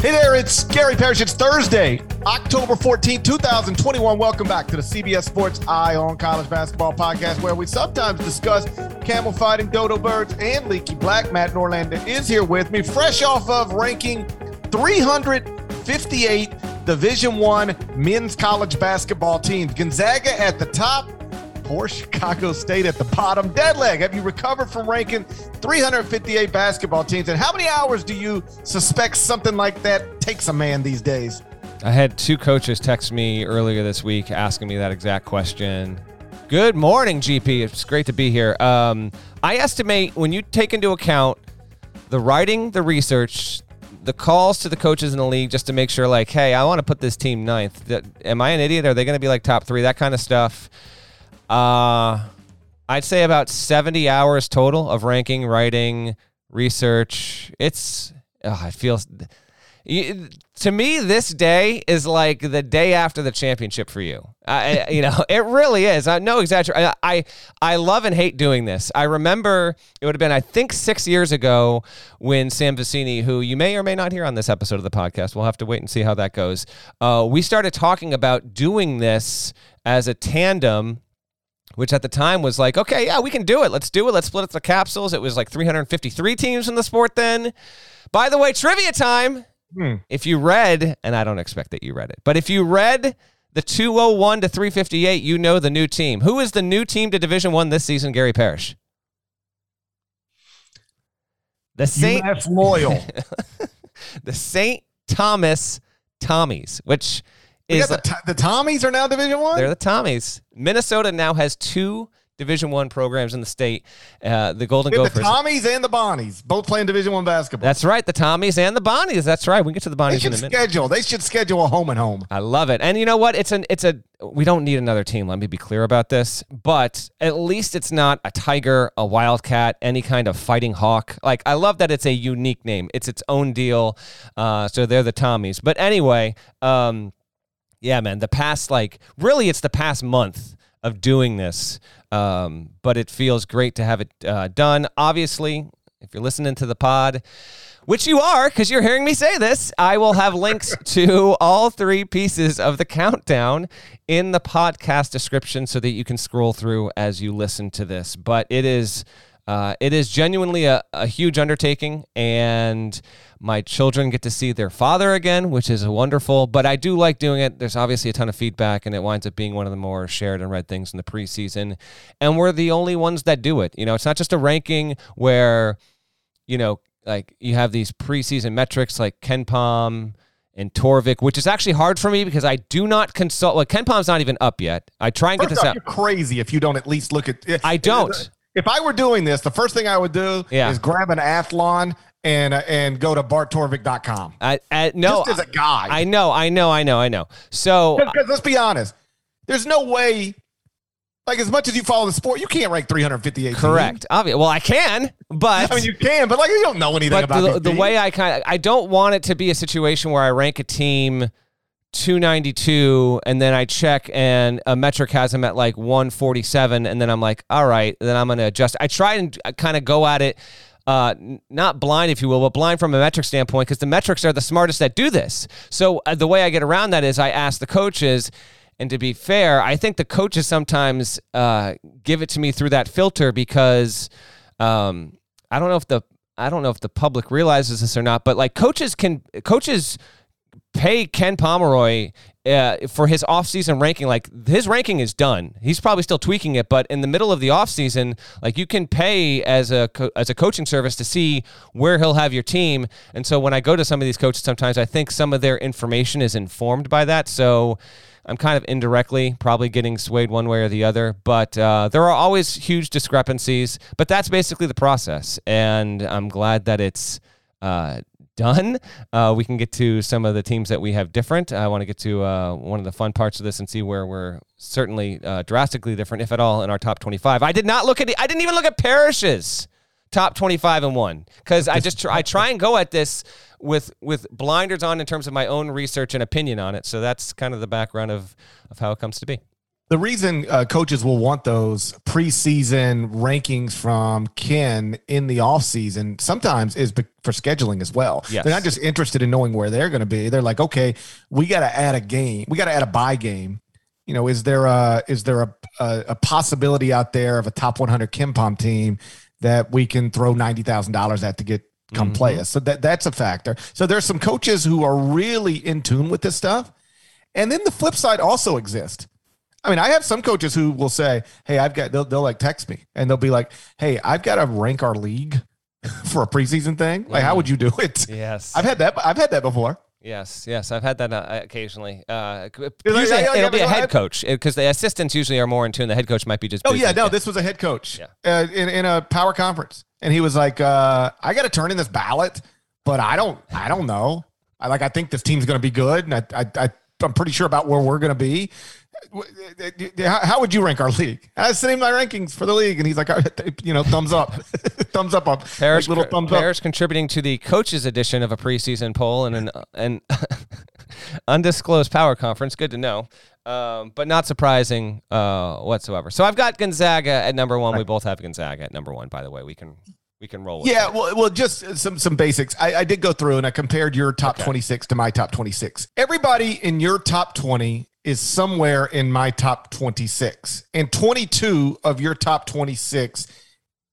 Hey there, it's Gary Parrish. It's Thursday, October 14, 2021. Welcome back to the CBS Sports Eye on College Basketball podcast, where we sometimes discuss camel fighting, dodo birds, and leaky black. Matt Norlander is here with me, fresh off of ranking 358 Division One men's college basketball teams. Gonzaga at the top, poor Chicago State at the bottom. Deadleg, have you recovered from ranking 358 basketball teams? And how many hours do you suspect something like that takes a man these days? I had two coaches text me earlier this week asking me that exact question. Good morning, GP. It's great to be here. Um, I estimate when you take into account the writing, the research, the calls to the coaches in the league just to make sure, like, hey, I want to put this team ninth. That, am I an idiot? Are they going to be like top three? That kind of stuff. Uh, I'd say about 70 hours total of ranking, writing, research. It's, oh, I feel, to me, this day is like the day after the championship for you. I, you know, it really is. I no exaggeration. I, I, love and hate doing this. I remember it would have been, I think, six years ago when Sam Vecenie, who you may or may not hear on this episode of the podcast, we'll have to wait and see how that goes. Uh, we started talking about doing this as a tandem which at the time was like, okay, yeah, we can do it. Let's do it. Let's split up the capsules. It was like 353 teams in the sport then. By the way, trivia time. Hmm. If you read, and I don't expect that you read it, but if you read the 201 to 358, you know the new team. Who is the new team to Division One this season? Gary Parrish. The Saint UMass Loyal. the Saint Thomas Tommies, which is the, the Tommies are now Division One. They're the Tommies. Minnesota now has two Division One programs in the state. Uh, the Golden Gophers, the Tommies and the Bonnies, both playing Division One basketball. That's right, the Tommies and the Bonnies. That's right. We get to the Bonnies in a minute. Schedule. They should schedule a home and home. I love it. And you know what? It's an it's a we don't need another team. Let me be clear about this. But at least it's not a tiger, a wildcat, any kind of fighting hawk. Like I love that it's a unique name. It's its own deal. Uh, so they're the Tommies. But anyway. Um, yeah, man. The past, like, really, it's the past month of doing this, um, but it feels great to have it uh, done. Obviously, if you're listening to the pod, which you are because you're hearing me say this, I will have links to all three pieces of the countdown in the podcast description so that you can scroll through as you listen to this. But it is. Uh, it is genuinely a, a huge undertaking, and my children get to see their father again, which is wonderful. But I do like doing it. There's obviously a ton of feedback, and it winds up being one of the more shared and read things in the preseason. And we're the only ones that do it. You know, it's not just a ranking where, you know, like you have these preseason metrics like KenPom and Torvik, which is actually hard for me because I do not consult. Well, KenPom's not even up yet. I try and First get this off, out. You're crazy if you don't at least look at. I don't. If I were doing this, the first thing I would do yeah. is grab an Athlon and uh, and go to barttorvik.com. I, I no, just as a guy. I know, I know, I know, I know. So because let's be honest, there's no way. Like as much as you follow the sport, you can't rank 358. Correct. Obvious. Well, I can, but I mean you can, but like you don't know anything about the, the way I kind of I don't want it to be a situation where I rank a team 292 and then I check and a metric has them at like 147 and then I'm like, all right, then I'm going to adjust. I try and kind of go at it uh, not blind, if you will, but blind from a metric standpoint, because the metrics are the smartest that do this. So uh, the way I get around that is I ask the coaches, and to be fair, I think the coaches sometimes uh, give it to me through that filter because um, I don't know if the I don't know if the public realizes this or not, but like coaches can coaches pay Ken Pomeroy uh, for his offseason ranking. Like his ranking is done. He's probably still tweaking it, but in the middle of the offseason, like you can pay as a co- as a coaching service to see where he'll have your team. And so when I go to some of these coaches, sometimes I think some of their information is informed by that. So. I'm kind of indirectly probably getting swayed one way or the other, but uh, there are always huge discrepancies. But that's basically the process, and I'm glad that it's uh, done. Uh, we can get to some of the teams that we have different. I want to get to uh, one of the fun parts of this and see where we're certainly uh, drastically different, if at all, in our top 25. I did not look at I didn't even look at Parrish's top 25 and one because I just I try and go at this with with blinders on in terms of my own research and opinion on it. So that's kind of the background of of how it comes to be. The reason uh, coaches will want those preseason rankings from Ken in the offseason sometimes is for scheduling as well. Yes. They're not just interested in knowing where they're going to be. They're like, okay, we got to add a game. We got to add a buy game. You know, is there a is there a, a, a possibility out there of a top 100 KenPom team that we can throw ninety thousand dollars at to get come mm-hmm. play us? So that that's a factor. So there's some coaches who are really in tune with this stuff, and then the flip side also exists I mean, I have some coaches who will say, "Hey, I've got," they'll, they'll like text me and they'll be like, "Hey, I've got to rank our league for a preseason thing. Like, how would you do it?" Yes, I've had that. I've had that before. Yes, yes, I've had that uh, occasionally. Uh, usually, like, it'll be a head coach because the assistants usually are more in tune. The head coach might be just. Oh yeah, no, yeah. this was a head coach yeah. uh, in in a power conference, and he was like, uh, "I got to turn in this ballot, but I don't, I don't know. I like, I think this team's going to be good, and I, I, I, I'm pretty sure about where we're going to be." How would you rank our league? I sent him my rankings for the league, and he's like, you know, thumbs up, thumbs up, up, Paris, like little thumbs Paris up. contributing to the coaches edition of a preseason poll and an an undisclosed power conference. Good to know, um, but not surprising uh, whatsoever. So I've got Gonzaga at number one. We both have Gonzaga at number one. By the way, we can we can roll. yeah, that. well, well, just some some basics. I, I, did go through and I compared your top okay. twenty six to my top twenty six. Everybody in your top twenty is somewhere in my top 26 and 22 of your top 26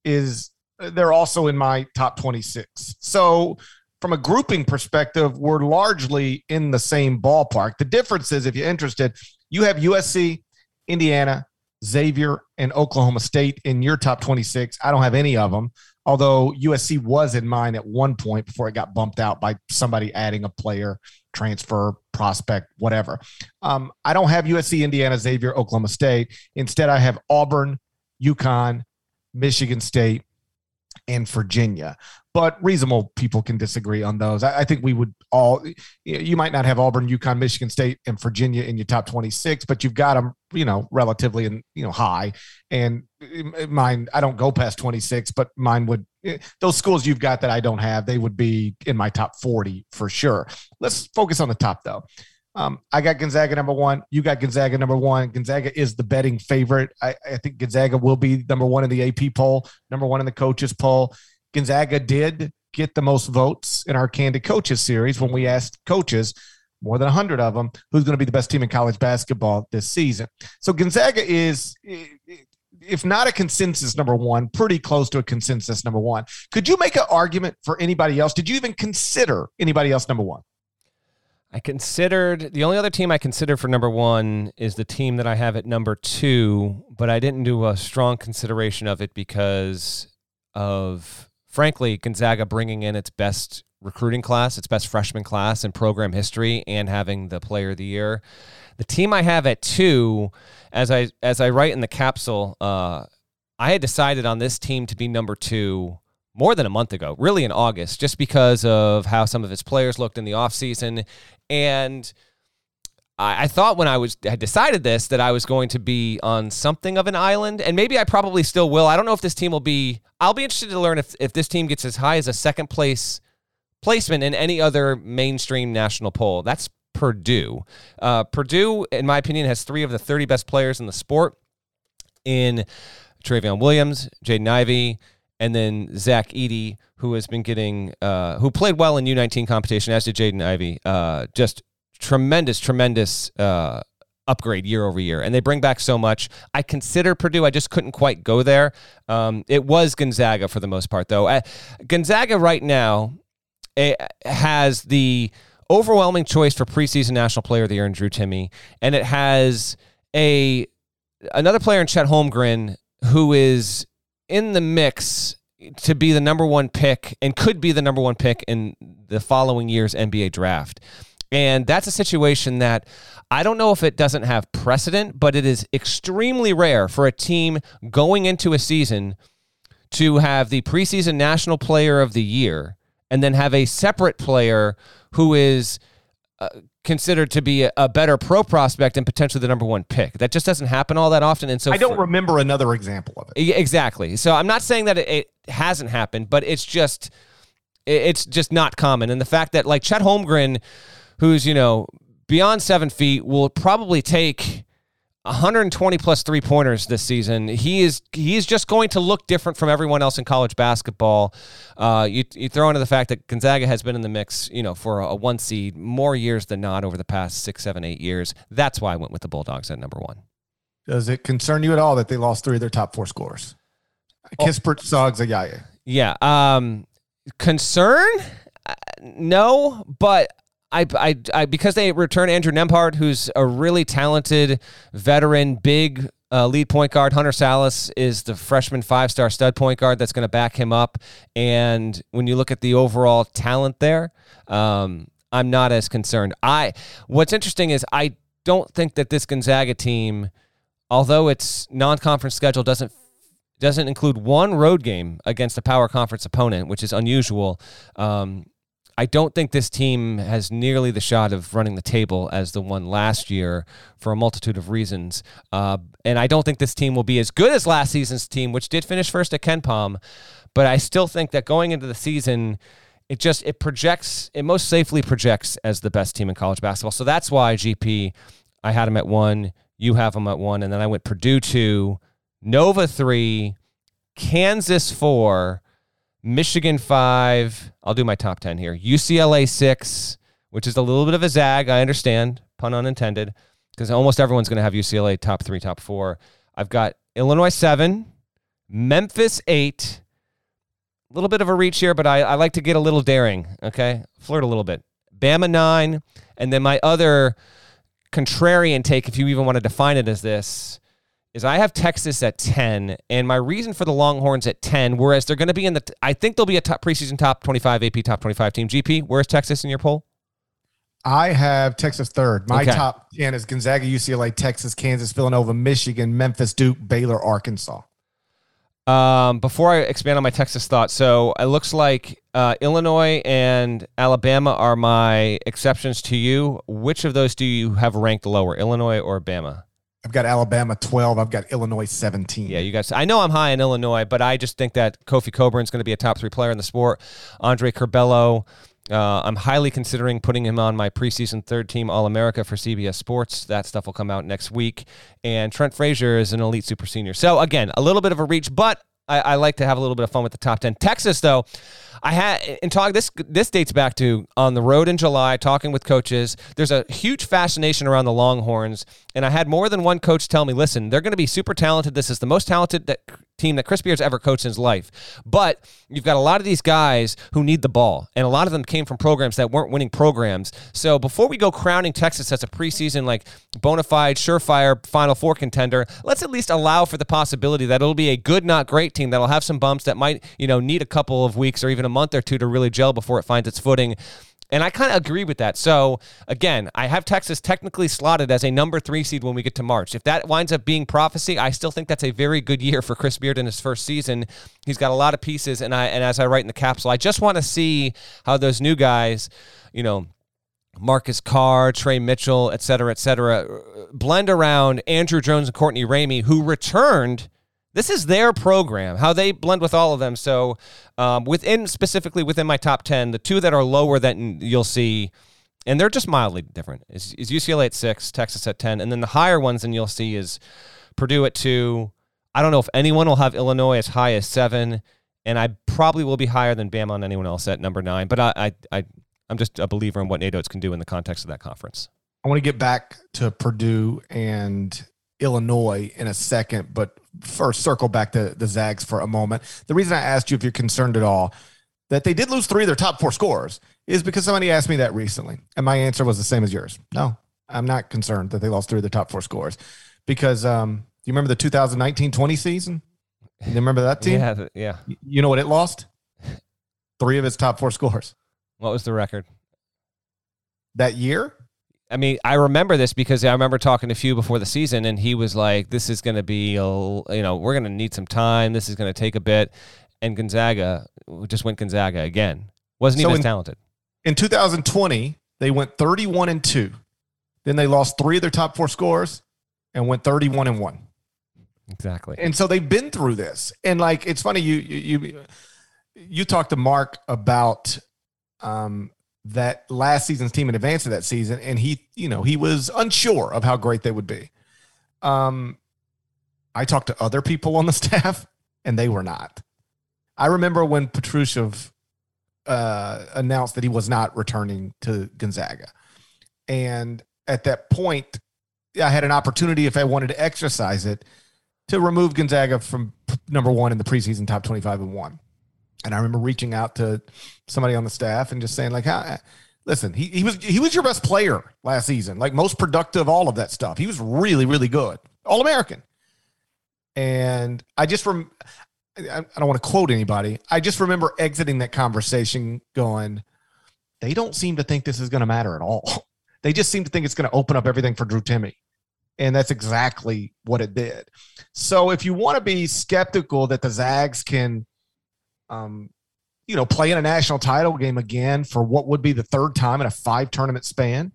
is they're also in my top 26 so from a grouping perspective we're largely in the same ballpark. The difference is if you're interested you have usc indiana xavier and oklahoma state in your top 26 i don't have any of them although usc was in mine at one point before it got bumped out by somebody adding a player transfer, prospect, whatever. Um, I don't have USC, Indiana, Xavier, Oklahoma State. Instead, I have Auburn, UConn, Michigan State, and Virginia. But reasonable people can disagree on those. I, I, think we would all, you might not have Auburn, UConn, Michigan State, and Virginia in your top 26, but you've got them, you know, relatively and, you know, high. And mine, I don't go past 26, but mine would those schools you've got that I don't have, they would be in my top 40 for sure. Let's focus on the top though. Um, I got Gonzaga number one. You got Gonzaga number one. Gonzaga is the betting favorite. I, I think Gonzaga will be number one in the AP poll, number one in the coaches poll. Gonzaga did get the most votes in our Candid Coaches series when we asked coaches, more than 100 of them, who's going to be the best team in college basketball this season. So Gonzaga is if not a consensus number one, pretty close to a consensus number one. Could you make an argument for anybody else? Did you even consider anybody else number one? I considered the only other team I considered for number one is the team that I have at number two, but I didn't do a strong consideration of it because of, frankly, Gonzaga bringing in its best recruiting class, its best freshman class in program history, and having the player of the year. The team I have at two, as I as I write in the capsule, uh, I had decided on this team to be number two more than a month ago, really in August, just because of how some of its players looked in the offseason. And I, I thought when I was had decided this that I was going to be on something of an island, and maybe I probably still will. I don't know if this team will be. I'll be interested to learn if if this team gets as high as a second place placement in any other mainstream national poll. That's Purdue. Uh, Purdue, in my opinion, has three of the 30 best players in the sport in Trevion Williams, Jaden Ivey, and then Zach Edey, who has been getting, uh, who played well in U19 competition, as did Jaden Ivey. Uh, just tremendous, tremendous uh, upgrade year over year. And they bring back so much. I consider Purdue. I just couldn't quite go there. Um, it was Gonzaga for the most part, though. Uh, Gonzaga right now eh, has the overwhelming choice for preseason National Player of the Year in Drew Timme, and it has a another player in Chet Holmgren who is in the mix to be the number one pick and could be the number one pick in the following year's NBA draft. And that's a situation that I don't know if it doesn't have precedent, but it is extremely rare for a team going into a season to have the preseason national player of the year and then have a separate player who is uh, considered to be a, a, better pro prospect and potentially the number one pick. That just doesn't happen all that often. And so I don't for, remember another example of it. Exactly. So I'm not saying that it, it hasn't happened, but it's just it's just not common. And the fact that like Chet Holmgren, who's you know beyond seven feet, will probably take 120 plus three pointers this season. He is he is just going to look different from everyone else in college basketball. Uh, you, you throw into the fact that Gonzaga has been in the mix, you know, for a, a, one seed more years than not over the past six, seven, eight years. That's why I went with the Bulldogs at number one. Does it concern you at all that they lost three of their top four scores? Oh. Kispert, Suggs, Ayayi. Yeah. Um, concern? Uh, no, but I, I, I, because they return Andrew Nembhard, who's a really talented veteran, big uh, lead point guard. Hunter Sallis is the freshman five star stud point guard that's going to back him up. And when you look at the overall talent there, um, I'm not as concerned. I what's interesting is I don't think that this Gonzaga team, although its non conference schedule doesn't doesn't include one road game against a power conference opponent, which is unusual. Um, I don't think this team has nearly the shot of running the table as the one last year for a multitude of reasons. Uh, and I don't think this team will be as good as last season's team, which did finish first at KenPom. But I still think that going into the season, it just it projects it most safely projects as the best team in college basketball. So that's why GP I had them at one, you have them at one, and then I went Purdue two, Nova three, Kansas four. Michigan five. I'll do my top 10 here. UCLA six, which is a little bit of a zag. I understand, pun unintended, because almost everyone's going to have UCLA top three, top four. I've got Illinois seven, Memphis eight. A little bit of a reach here, but I, I like to get a little daring, okay? Flirt a little bit. Bama nine. And then my other contrarian take, if you even want to define it as this, is I have Texas at 10, and my reason for the Longhorns at 10, whereas they're going to be in the, I think they'll be a top preseason top 25 AP top 25 team. GP, where's Texas in your poll? I have Texas third. My okay. top 10 is Gonzaga, UCLA, Texas, Kansas, Villanova, Michigan, Memphis, Duke, Baylor, Arkansas. Um, before I expand on my Texas thought, so it looks like uh, Illinois and Alabama are my exceptions to you. Which of those do you have ranked lower, Illinois or Bama? I've got Alabama 12. I've got Illinois 17. Yeah, you guys. I know I'm high in Illinois, but I just think that Kofi Cockburn's going to be a top three player in the sport. Andre Curbelo. Uh, I'm highly considering putting him on my preseason third team All America for CBS Sports. That stuff will come out next week. And Trent Frazier is an elite super senior. So, again, a little bit of a reach, but I, I, like to have a little bit of fun with the top 10. Texas, though, I had and talk this this dates back to on the road in July, talking with coaches. There's a huge fascination around the Longhorns, and I had more than one coach tell me, listen, they're going to be super talented. This is the most talented that team that Chris Beard's ever coached in his life. But you've got a lot of these guys who need the ball, and a lot of them came from programs that weren't winning programs. So before we go crowning Texas as a preseason like bona fide, surefire Final Four contender, let's at least allow for the possibility that it'll be a good, not great team that'll have some bumps that might, you know, need a couple of weeks or even a month or two to really gel before it finds its footing. And I kind of agree with that. So, again, I have Texas technically slotted as a number three seed when we get to March. If that winds up being prophecy, I still think that's a very good year for Chris Beard in his first season. He's got a lot of pieces. And, I, and as I write in the capsule, I just want to see how those new guys, you know, Marcus Carr, Tre Mitchell, et cetera, et cetera, blend around Andrew Jones and Courtney Ramey, who returned this is their program, how they blend with all of them. So, um, within specifically within my top 10, the two that are lower that you'll see, and they're just mildly different, is, is UCLA at six, Texas at 10. And then the higher ones, and you'll see, is Purdue at two. I don't know if anyone will have Illinois as high as seven, and I probably will be higher than Bama on anyone else at number nine. But I, I, I I'm just a believer in what Nate can do in the context of that conference. I want to get back to Purdue and Illinois in a second, but first circle back to the Zags for a moment. The reason I asked you if you're concerned at all that they did lose three of their top four scores, is because somebody asked me that recently, and my answer was the same as yours. No, I'm not concerned that they lost three of their top four scores because um, do you remember the 2019-20 season? You remember that team? Yeah, yeah. You know what it lost? Three of its top four scores. What was the record that year? I mean, I remember this because I remember talking to Few before the season, and he was like, "This is going to be, a, you know, we're going to need some time. This is going to take a bit." And Gonzaga just went Gonzaga again. Wasn't so even in, as talented. In 2020, they went 31 and two. Then they lost three of their top four scores and went 31 and one. Exactly. And so they've been through this. And like, it's funny you you you, you talked to Mark about um, that last season's team in advance of that season, and he, you know, he was unsure of how great they would be. Um, I talked to other people on the staff, and they were not. I remember when Petrusev uh, announced that he was not returning to Gonzaga, and at that point, I had an opportunity if I wanted to exercise it to remove Gonzaga from number one in the preseason top twenty-five and one. And I remember reaching out to somebody on the staff and just saying, like, how, listen, he, he was he was your best player last season, like most productive, all of that stuff. He was really, really good. All American. And I just from I don't want to quote anybody. I just remember exiting that conversation going, they don't seem to think this is going to matter at all. They just seem to think it's going to open up everything for Drew Timme. And that's exactly what it did. So if you want to be skeptical that the Zags can um, you know, play in a national title game again for what would be the third time in a five tournament span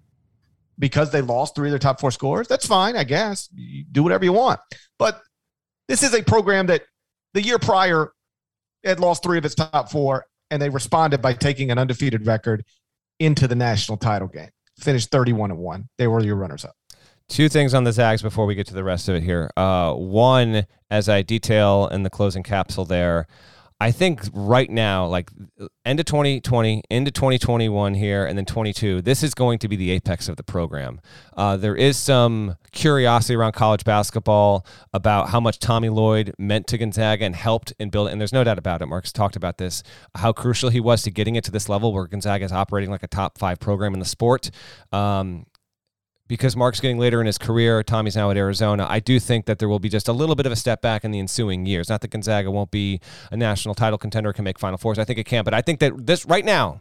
because they lost three of their top four scores. That's fine, I guess. You do whatever you want. But this is a program that the year prior had lost three of its top four, and they responded by taking an undefeated record into the national title game. Finished 31 and 1. They were your runners up. Two things on the Zags before we get to the rest of it here. Uh, one, as I detail in the closing capsule there, I think right now, like end of 2020, into 2021 here, and then 22, this is going to be the apex of the program. Uh, there is some curiosity around college basketball about how much Tommy Lloyd meant to Gonzaga and helped in building. And there's no doubt about it. Mark's talked about this, how crucial he was to getting it to this level where Gonzaga is operating like a top five program in the sport. Um, because Mark's getting later in his career. Tommy's now at Arizona. I do think that there will be just a little bit of a step back in the ensuing years. Not that Gonzaga won't be a national title contender, can make Final Fours. I think it can, but I think that this right now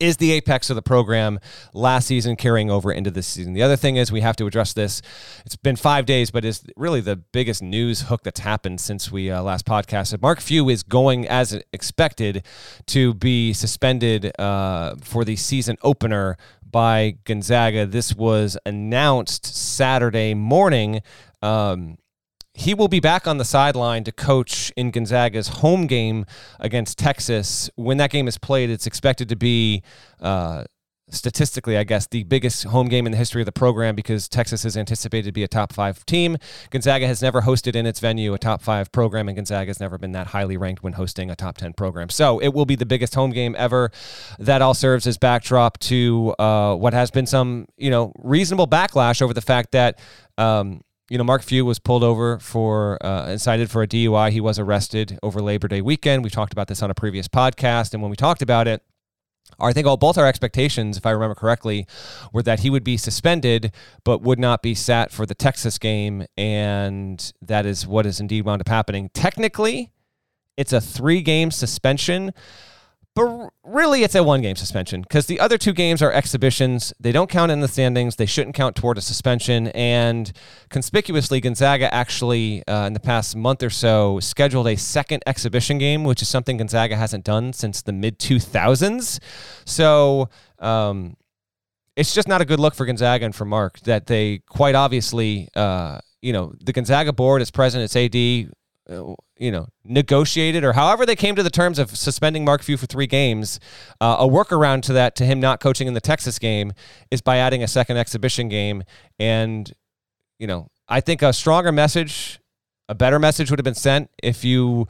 is the apex of the program last season carrying over into this season. The other thing is we have to address this. It's been five days, but it's really the biggest news hook that's happened since we uh, last podcasted. Mark Few is going as expected to be suspended uh, for the season opener by Gonzaga. This was announced Saturday morning. Um, he will be back on the sideline to coach in Gonzaga's home game against Texas. When that game is played, it's expected to be uh, statistically, I guess, the biggest home game in the history of the program because Texas is anticipated to be a top five team. Gonzaga has never hosted in its venue a top five program, and Gonzaga has never been that highly ranked when hosting a top 10 program. So it will be the biggest home game ever. That all serves as backdrop to uh, what has been some, you know, reasonable backlash over the fact that. Um, you know, Mark Few was pulled over for uh, and cited for a DUI. He was arrested over Labor Day weekend. We talked about this on a previous podcast, and when we talked about it, I think all both our expectations, if I remember correctly, were that he would be suspended but would not be sat for the Texas game, and that is what is indeed wound up happening. Technically, it's a three-game suspension. But really, it's a one game suspension because the other two games are exhibitions. They don't count in the standings. They shouldn't count toward a suspension. And conspicuously, Gonzaga actually, uh, in the past month or so, scheduled a second exhibition game, which is something Gonzaga hasn't done since the mid 2000s. So, um, it's just not a good look for Gonzaga and for Mark that they quite obviously, uh, you know, the Gonzaga board, is president, its AD, you know, negotiated or however they came to the terms of suspending Mark Few for three games, uh, a workaround to that, to him not coaching in the Texas game, is by adding a second exhibition game. And, you know, I think a stronger message, a better message would have been sent if you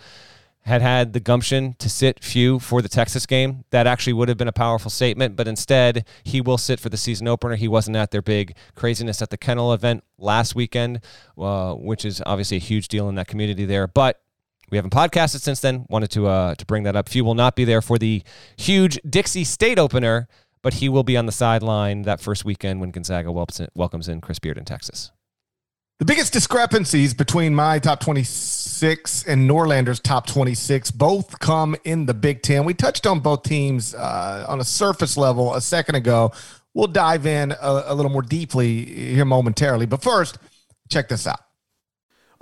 had had the gumption to sit Few for the Texas game, that actually would have been a powerful statement. But instead, he will sit for the season opener. He wasn't at their big craziness at the Kennel event last weekend, uh, which is obviously a huge deal in that community there. But we haven't podcasted since then. Wanted to uh, to bring that up. Few will not be there for the huge Dixie State opener, but he will be on the sideline that first weekend when Gonzaga welcomes in Chris Beard in Texas. The biggest discrepancies between my top 26 and Norlander's top 26 both come in the Big Ten. We touched on both teams uh, on a surface level a second ago. We'll dive in a, a little more deeply here momentarily. But first, check this out.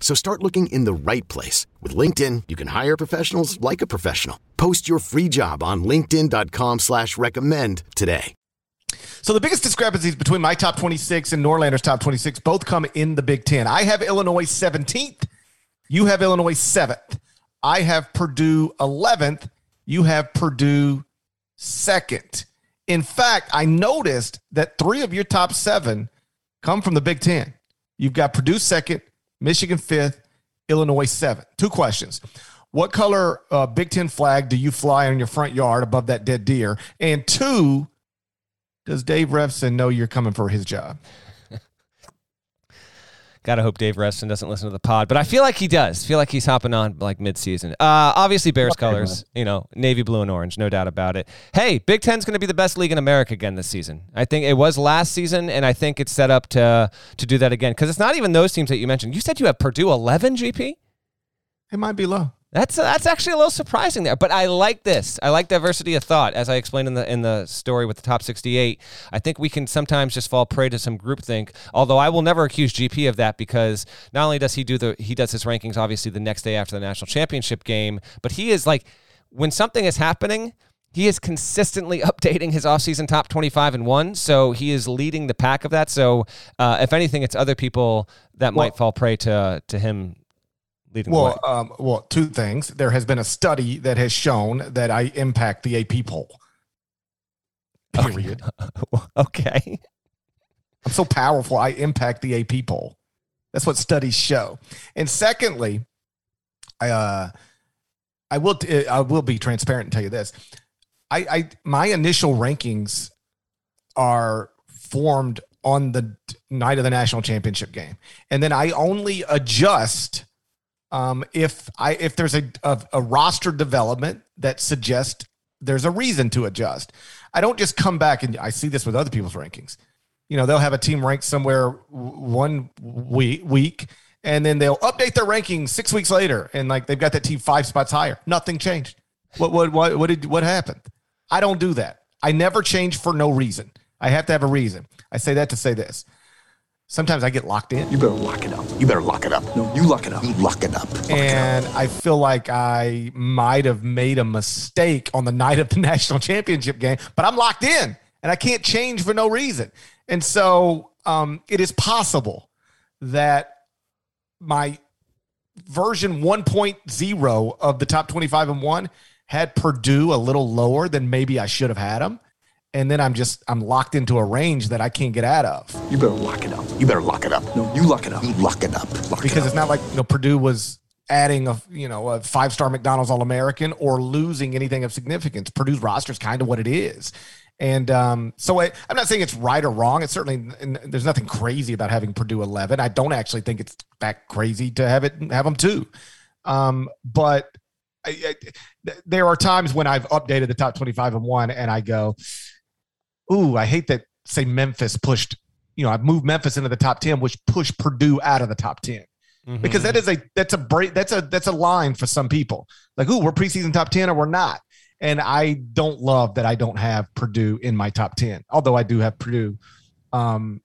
So start looking in the right place. With LinkedIn, you can hire professionals like a professional. Post your free job on linkedin.com slash recommend today. So the biggest discrepancies between my top 26 and Norlander's top 26 both come in the Big Ten. I have Illinois 17th. You have Illinois 7th. I have Purdue 11th. You have Purdue 2nd. In fact, I noticed that three of your top seven come from the Big Ten. You've got Purdue second, Michigan fifth, Illinois seventh. Two questions. What color uh, Big Ten flag do you fly in your front yard above that dead deer? And two, does Dave Revsine know you're coming for his job? Gotta hope Dave Revsine doesn't listen to the pod, but I feel like he does. feel like he's hopping on like mid-season. Uh, obviously, Bears okay, colors, man. you know, navy blue and orange, no doubt about it. Hey, Big Ten's going to be the best league in America again this season. I think it was last season, and I think it's set up to to do that again because it's not even those teams that you mentioned. You said you have Purdue 11, GP. It might be low. That's that's actually a little surprising there, but I like this. I like diversity of thought, as I explained in the in the story with the top 68. I think we can sometimes just fall prey to some groupthink. Although I will never accuse GP of that because not only does he do the he does his rankings obviously the next day after the national championship game, but he is like when something is happening, he is consistently updating his offseason top 25 and one. So he is leading the pack of that. So uh, if anything, it's other people that well, might fall prey to to him leading well, um, well, two things. There has been a study that has shown that I impact the AP poll. Period. okay. I'm so powerful. I impact the AP poll. That's what studies show. And secondly, I uh, I will t- I will be transparent and tell you this. I, I my initial rankings are formed on the night of the national championship game, and then I only adjust um, if I if there's a, a, a roster development that suggests there's a reason to adjust. I don't just come back and I see this with other people's rankings. You know, they'll have a team ranked somewhere one week week and then they'll update their rankings six weeks later and like they've got that team five spots higher. Nothing changed. What what what what did what happened? I don't do that. I never change for no reason. I have to have a reason. I say that to say this. Sometimes I get locked in. You better lock it up. You better lock it up. No, you lock it up. You lock it up. Lock and it up. I feel like I might have made a mistake on the night of the national championship game, but I'm locked in and I can't change for no reason. And so um, it is possible that my version 1.0 of the top 25 and one had Purdue a little lower than maybe I should have had them and then I'm just I'm locked into a range that I can't get out of. You better lock it up. You better lock it up. No, you lock it up. You lock it up. Lock because it up. it's not like you know Purdue was adding a you know a five star McDonald's All American or losing anything of significance. Purdue's roster is kind of what it is. And um, so I, am not saying it's right or wrong. It's certainly there's nothing crazy about having Purdue 11. I don't actually think it's that crazy to have it have them too. Um, but I, I, there are times when I've updated the top 25 and one, and I go, ooh, I hate that, say, Memphis pushed, you know, I've moved Memphis into the top 10, which pushed Purdue out of the top 10. Mm-hmm. Because that is a that's a break that's a that's a line for some people. Like, ooh, we're preseason top 10 or we're not. And I don't love that I don't have Purdue in my top 10, although I do have Purdue um,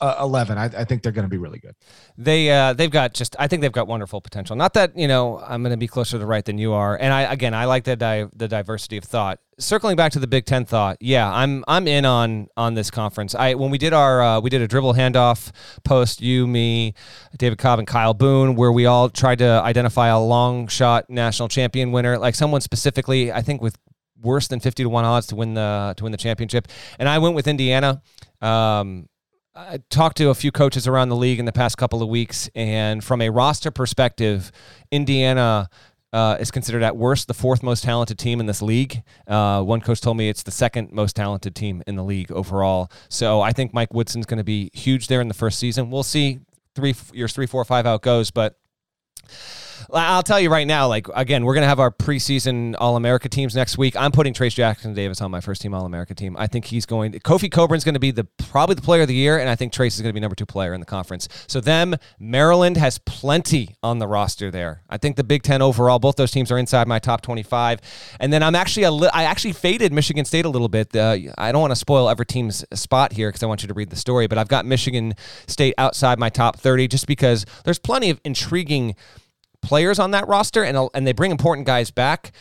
uh, 11. I, I, think they're going to be really good. They uh, they've got just I think they've got wonderful potential. Not that you know I'm going to be closer to the right than you are, and I again I like the di- the diversity of thought. Circling back to the Big Ten thought, yeah, I'm I'm in on on this conference. I when we did our uh, we did a dribble handoff post, you, me, David Cobb, and Kyle Boone, where we all tried to identify a long shot national champion winner, like someone specifically. I think with worse than 50 to 1 odds to win the to win the championship and I went with Indiana um, I talked to a few coaches around the league in the past couple of weeks, and from a roster perspective, Indiana uh, is considered at worst the fourth most talented team in this league. Uh, one coach told me it's the second most talented team in the league overall. So I think Mike Woodson's going to be huge there in the first season. We'll see three years three, four, five it goes, but I'll tell you right now, like again, we're gonna have our preseason All America teams next week. I'm putting Trayce Jackson Davis on my first team All America team. I think he's going. To, Kofi Cockburn's going to be the probably the player of the year, and I think Trayce is going to be number two player in the conference. So them, Maryland has plenty on the roster there. I think the Big Ten overall, both those teams are inside my top 25. And then I'm actually a li- I actually faded Michigan State a little bit. Uh, I don't want to spoil every team's spot here because I want you to read the story, but I've got Michigan State outside my top 30 just because there's plenty of intriguing players on that roster, and and they bring important guys back.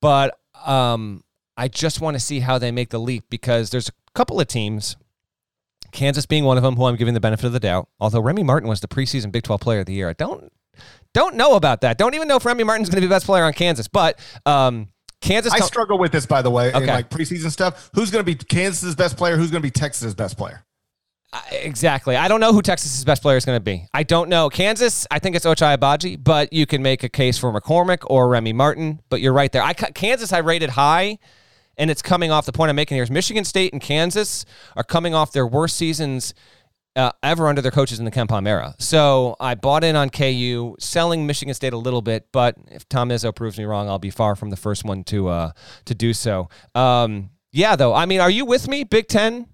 But um, I just want to see how they make the leap because there's a couple of teams. Kansas being one of them, who I'm giving the benefit of the doubt. Although Remy Martin was the preseason Big 12 Player of the Year, I don't don't know about that. Don't even know if Remy Martin's going to be the best player on Kansas. But um, Kansas. I struggle with this, by the way, okay. in like preseason stuff. Who's going to be Kansas's best player? Who's going to be Texas's best player? Exactly. I don't know who Texas's best player is going to be. I don't know. Kansas, I think it's Ochai Agbaji, but you can make a case for McCormack or Remy Martin. But you're right there. I Kansas, I rated high, and it's coming off the point I'm making here is Michigan State and Kansas are coming off their worst seasons uh, ever under their coaches in the KenPom era. So I bought in on KU, selling Michigan State a little bit, but if Tom Izzo proves me wrong, I'll be far from the first one to uh, to do so. Um, yeah, though. I mean, are you with me? Big Ten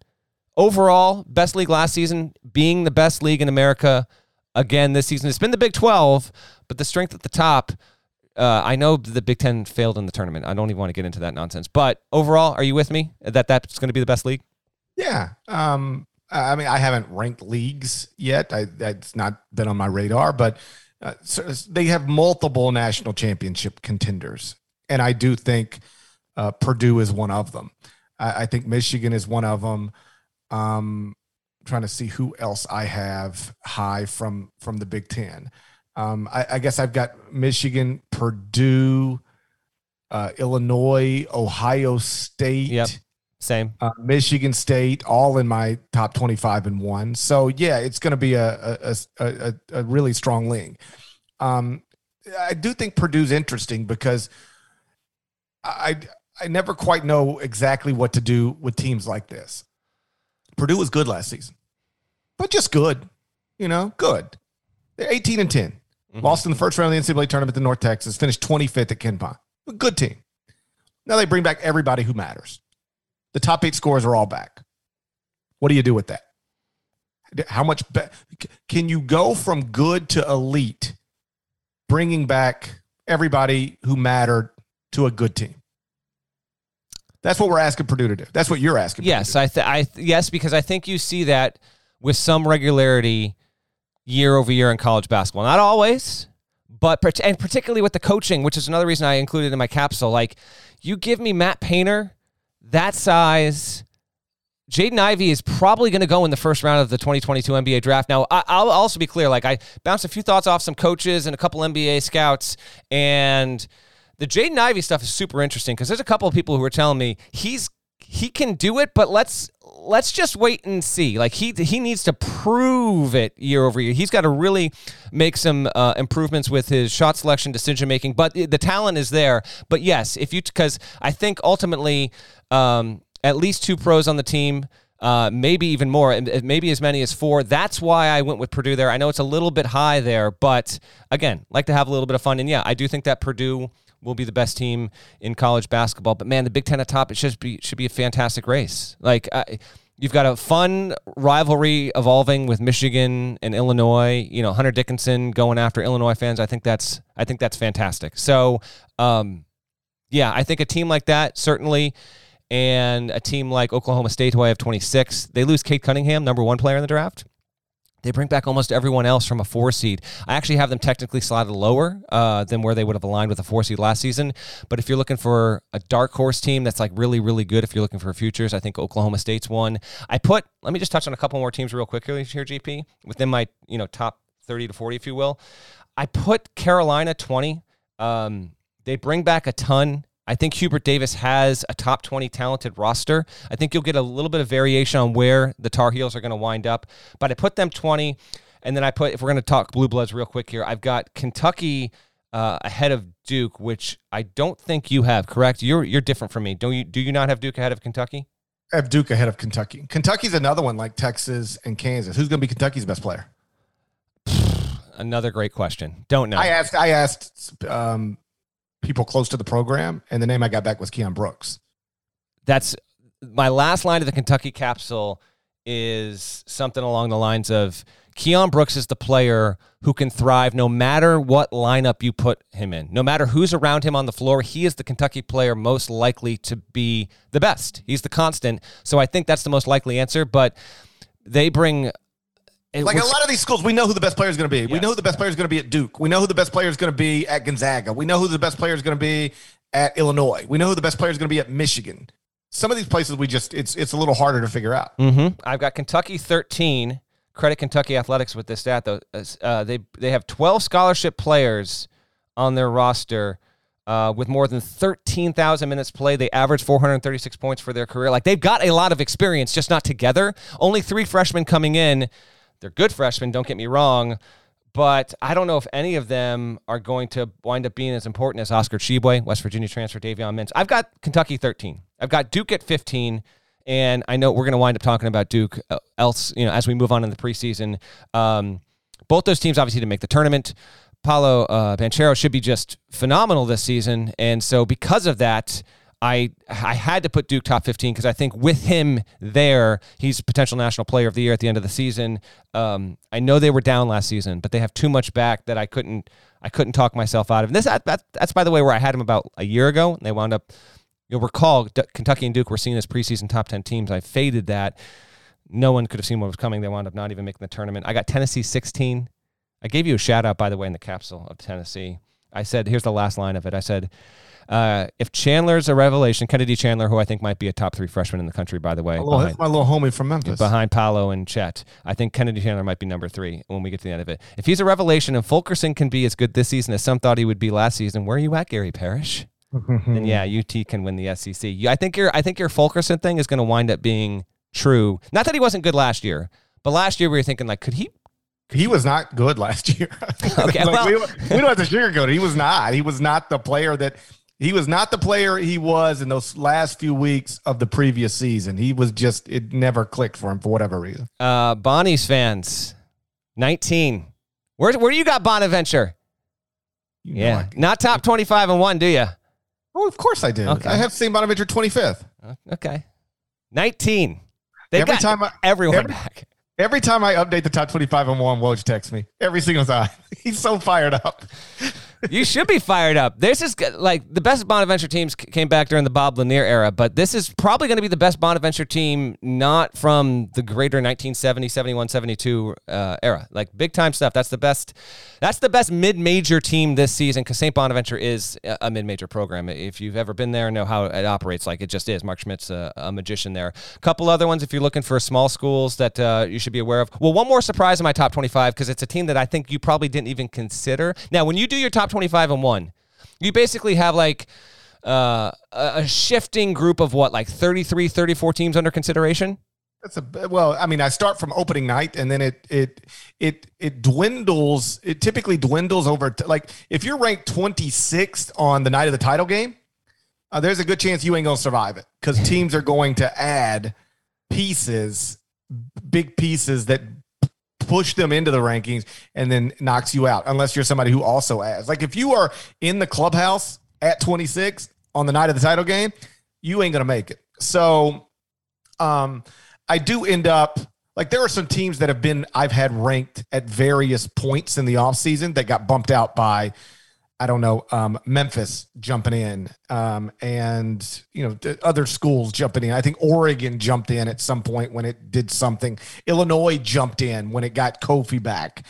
overall, best league last season, being the best league in America again this season. It's been the Big 12, but the strength at the top. Uh, I know the Big Ten failed in the tournament. I don't even want to get into that nonsense. But overall, are you with me that that's going to be the best league? Yeah. Um, I mean, I haven't ranked leagues yet. I, that's not been on my radar, but uh, so they have multiple national championship contenders, and I do think uh, Purdue is one of them. I, I think Michigan is one of them. Um, trying to see who else I have high from from the Big Ten. Um, I, I, guess I've got Michigan, Purdue, uh, Illinois, Ohio State. Yep. Same. Uh, Michigan State, all in my top 25 and one. So, yeah, it's going to be a, a, a, a, really strong league. Um, I do think Purdue's interesting because I, I never quite know exactly what to do with teams like this. Purdue was good last season, but just good. You know, good. They're 18 and 10. Mm-hmm. Lost in the first round of the NCAA tournament to North Texas, finished 25th at KenPom. A good team. Now they bring back everybody who matters. The top eight scores are all back. What do you do with that? How much be- can you go from good to elite, bringing back everybody who mattered to a good team? That's what we're asking Purdue to do. That's what you're asking. Yes, I, th- I th- yes, because I think you see that with some regularity year over year in college basketball. Not always, but and particularly with the coaching, which is another reason I included in my capsule. Like, you give me Matt Painter, that size. Jaden Ivey is probably going to go in the first round of the 2022 NBA draft. Now, I, will also be clear. Like, I bounced a few thoughts off some coaches and a couple NBA scouts, and the Jaden Ivey stuff is super interesting because there's a couple of people who are telling me he's he can do it, but let's let's just wait and see. Like he he needs to prove it year over year. He's got to really make some uh, improvements with his shot selection, decision making. But the talent is there. But yes, if you because I think ultimately um, at least two pros on the team. Uh, maybe even more, maybe as many as four. That's why I went with Purdue there. I know it's a little bit high there, but again, like to have a little bit of fun. And yeah, I do think that Purdue will be the best team in college basketball. But man, the Big Ten at top, it should be should be a fantastic race. Like. Uh, you've got a fun rivalry evolving with Michigan and Illinois. You know, Hunter Dickinson going after Illinois fans. I think that's I think that's fantastic. So, um, yeah, I think a team like that certainly, and a team like Oklahoma State, who I have 26, they lose Cade Cunningham, number one player in the draft. They bring back almost everyone else from a four seed. I actually have them technically slotted lower uh, than where they would have aligned with a four seed last season. But if you're looking for a dark horse team that's like really, really good, if you're looking for futures, I think Oklahoma State's one. I put. Let me just touch on a couple more teams real quickly here, GP, within my you know top 30 to 40, if you will. I put Carolina 20. Um, they bring back a ton. I think Hubert Davis has a top 20 talented roster. I think you'll get a little bit of variation on where the Tar Heels are going to wind up, but I put them 20. And then I put, if we're going to talk Blue Bloods real quick here, I've got Kentucky uh, ahead of Duke, which I don't think you have. Correct? You're you're different from me. Don't you? Do you not have Duke ahead of Kentucky? I have Duke ahead of Kentucky. Kentucky's another one like Texas and Kansas. Who's going to be Kentucky's best player? Another great question. Don't know. I asked. I asked um, people close to the program, and the name I got back was Keion Brooks. That's my last line of the Kentucky capsule is something along the lines of Keion Brooks is the player who can thrive no matter what lineup you put him in. No matter who's around him on the floor, he is the Kentucky player most likely to be the best. He's the constant. So I think that's the most likely answer, but they bring like a lot of these schools, we know who the best player is going to be. Yes. We know who the best player is going to be at Duke. We know who the best player is going to be at Gonzaga. We know who the best player is going to be at Illinois. We know who the best player is going to be at Michigan. Some of these places, we just it's it's a little harder to figure out. Mm-hmm. I've got Kentucky thirteen. Credit Kentucky athletics with this stat though. Uh, they they have twelve scholarship players on their roster. Uh, with more than 13,000 minutes played. They average 436 points for their career. Like they've got a lot of experience, just not together. Only three freshmen coming in they're good freshmen, don't get me wrong, but I don't know if any of them are going to wind up being as important as Oscar Tshiebwe, West Virginia transfer, Davion Mintz. I've got Kentucky 13. I've got Duke at 15. And I know we're going to wind up talking about Duke uh, else, you know, as we move on in the preseason. Um, both those teams obviously to make the tournament. Paolo uh, Banchero should be just phenomenal this season. And so because of that, I I had to put Duke top 15 because I think with him there, he's potential national player of the year at the end of the season. Um, I know they were down last season, but they have too much back that I couldn't I couldn't talk myself out of. And this that, that, that's by the way where I had him about a year ago, and they wound up. You'll recall D- Kentucky and Duke were seen as preseason top 10 teams. I faded that. No one could have seen what was coming. They wound up not even making the tournament. I got Tennessee 16. I gave you a shout out by the way in the capsule of Tennessee. I said, here's the last line of it. I said, uh, if Chandler's a revelation, Kennedy Chandler, who I think might be a top three freshman in the country, by the way, little, behind, my little homie from Memphis, behind Paolo and Chet, I think Kennedy Chandler might be number three when we get to the end of it. If he's a revelation and Fulkerson can be as good this season as some thought he would be last season, where are you at, Gary Parrish? then yeah, UT can win the SEC. I think your I think your Fulkerson thing is going to wind up being true. Not that he wasn't good last year, but last year we were thinking like, could he he was not good last year. okay, like, well, we, we, don't have to sugarcoat it. He was not. He was not the player that he was not the player he was in those last few weeks of the previous season. He was just it never clicked for him for whatever reason. Uh, Bonnie's fans, nineteen. Where where you got Bonaventure? You yeah, not top twenty-five and one, do you? Oh, of course I did. Okay. I have seen Bonaventure twenty-fifth. Okay, nineteen. They every time I, everyone every, back. Every time I update the top 25 and one, Woj texts me every single time. He's so fired up you should be fired up. This is like the best Bonaventure teams came back during the Bob Lanier era, but this is probably going to be the best Bonaventure team not from the greater 1970, 71, 72 uh, era. Like big time stuff. That's the best. That's the best mid-major team this season because St. Bonaventure is a mid-major program. If you've ever been there and know how it operates, like it just is. Mark Schmidt's a, a magician there. A couple other ones if you're looking for small schools that uh, you should be aware of. Well, one more surprise in my top 25 because it's a team that I think you probably didn't even consider. Now, when you do your top 25 and 1. You basically have like uh, a shifting group of what, like 33, 34 teams under consideration? That's a well. I mean, I start from opening night, and then it it it it dwindles. It typically dwindles over. T- like if you're ranked 26th on the night of the title game, uh, there's a good chance you ain't gonna survive it because teams are going to add pieces, big pieces that push them into the rankings and then knocks you out unless you're somebody who also adds. Like if you are in the clubhouse at 26 on the night of the title game, you ain't gonna make it. So um I do end up like there are some teams that have been I've had ranked at various points in the offseason that got bumped out by I don't know, um, Memphis jumping in, um, and you know other schools jumping in. I think Oregon jumped in at some point when it did something. Illinois jumped in when it got Kofi back.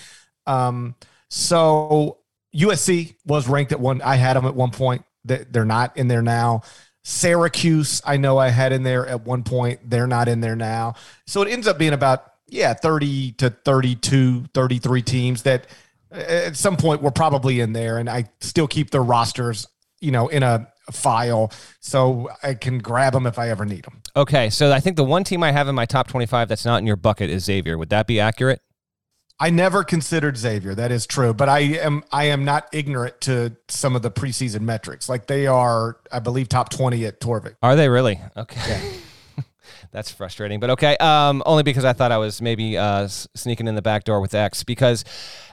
Um, so USC was ranked at one. I had them at one point. They're not in there now. Syracuse, I know I had in there at one point. They're not in there now. So it ends up being about yeah, 30 to 32, 33 teams that at some point we're probably in there and i still keep their rosters you know in a file so i can grab them if i ever need them okay so i think the one team i have in my top 25 that's not in your bucket is xavier would that be accurate I never considered Xavier. That is true, but I am I am not ignorant to some of the preseason metrics. Like they are, I believe, top twenty at Torvik. Are they really? Okay. Yeah. That's frustrating, but okay. Um, only because I thought I was maybe uh, sneaking in the back door with X. Because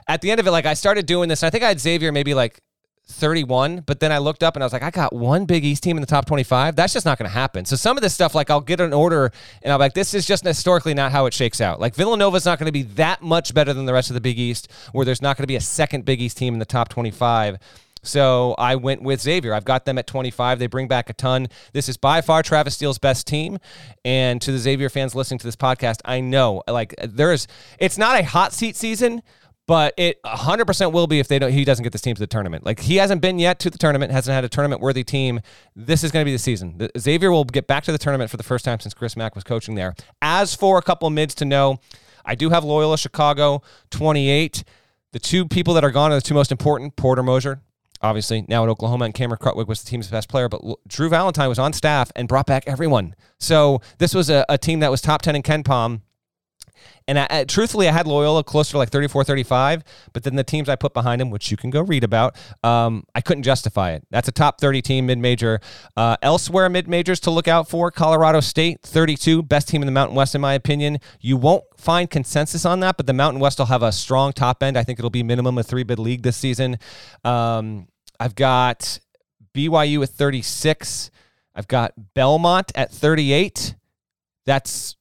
at the end of it, like I started doing this, I think I had Xavier maybe like 31, but then I looked up and I was like, I got one Big East team in the top 25. That's just not going to happen. So some of this stuff, like I'll get an order and I'm like, this is just historically not how it shakes out. Like Villanova's not going to be that much better than the rest of the Big East, where there's not going to be a second Big East team in the top 25. So I went with Xavier. I've got them at 25. They bring back a ton. This is by far Travis Steele's best team. And to the Xavier fans listening to this podcast, I know like there is it's not a hot seat season, but it 100% will be if they don't he doesn't get this team to the tournament. Like he hasn't been yet to the tournament, hasn't had a tournament worthy team. This is going to be the season. The, Xavier will get back to the tournament for the first time since Chris Mack was coaching there. As for a couple mids to know, I do have Loyola Chicago 28. The two people that are gone are the two most important, Porter Moser, obviously now at Oklahoma, and Cameron Krutwig was the team's best player. But Drew Valentine was on staff and brought back everyone. So this was a, a team that was top 10 in KenPom. And I, I, truthfully, I had Loyola closer to like 34, 35, but then the teams I put behind him, which you can go read about, um, I couldn't justify it. That's a top 30 team mid major. Uh, elsewhere, mid majors to look out for Colorado State, 32, best team in the Mountain West, in my opinion. You won't find consensus on that, but the Mountain West will have a strong top end. I think it'll be minimum a three bid league this season. Um, I've got BYU at 36. I've got Belmont at 38. That's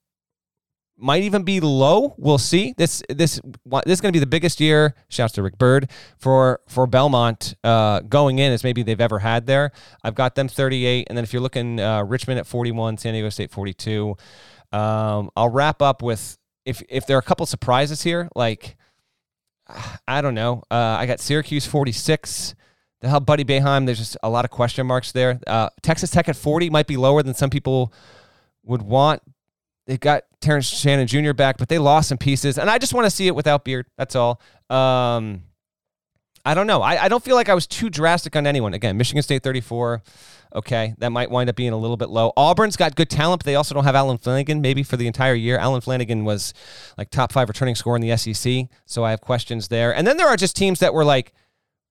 might even be low. We'll see. This this this is going to be the biggest year. Shouts to Rick Byrd for for Belmont uh, going in as maybe they've ever had there. I've got them 38, and then if you're looking uh, Richmond at 41, San Diego State 42. Um, I'll wrap up with if if there are a couple surprises here, like I don't know. Uh, I got Syracuse 46 the hell Buddy Boeheim, there's just a lot of question marks there. Uh, Texas Tech at 40 might be lower than some people would want. They got Terrence Shannon Jr. back, but they lost some pieces, and I just want to see it without Beard. That's all. Um, I don't know. I, I don't feel like I was too drastic on anyone. Again, Michigan State 34. Okay, that might wind up being a little bit low. Auburn's got good talent, but they also don't have Allen Flanigan maybe for the entire year. Allen Flanigan was like top five returning score in the SEC, so I have questions there. And then there are just teams that were like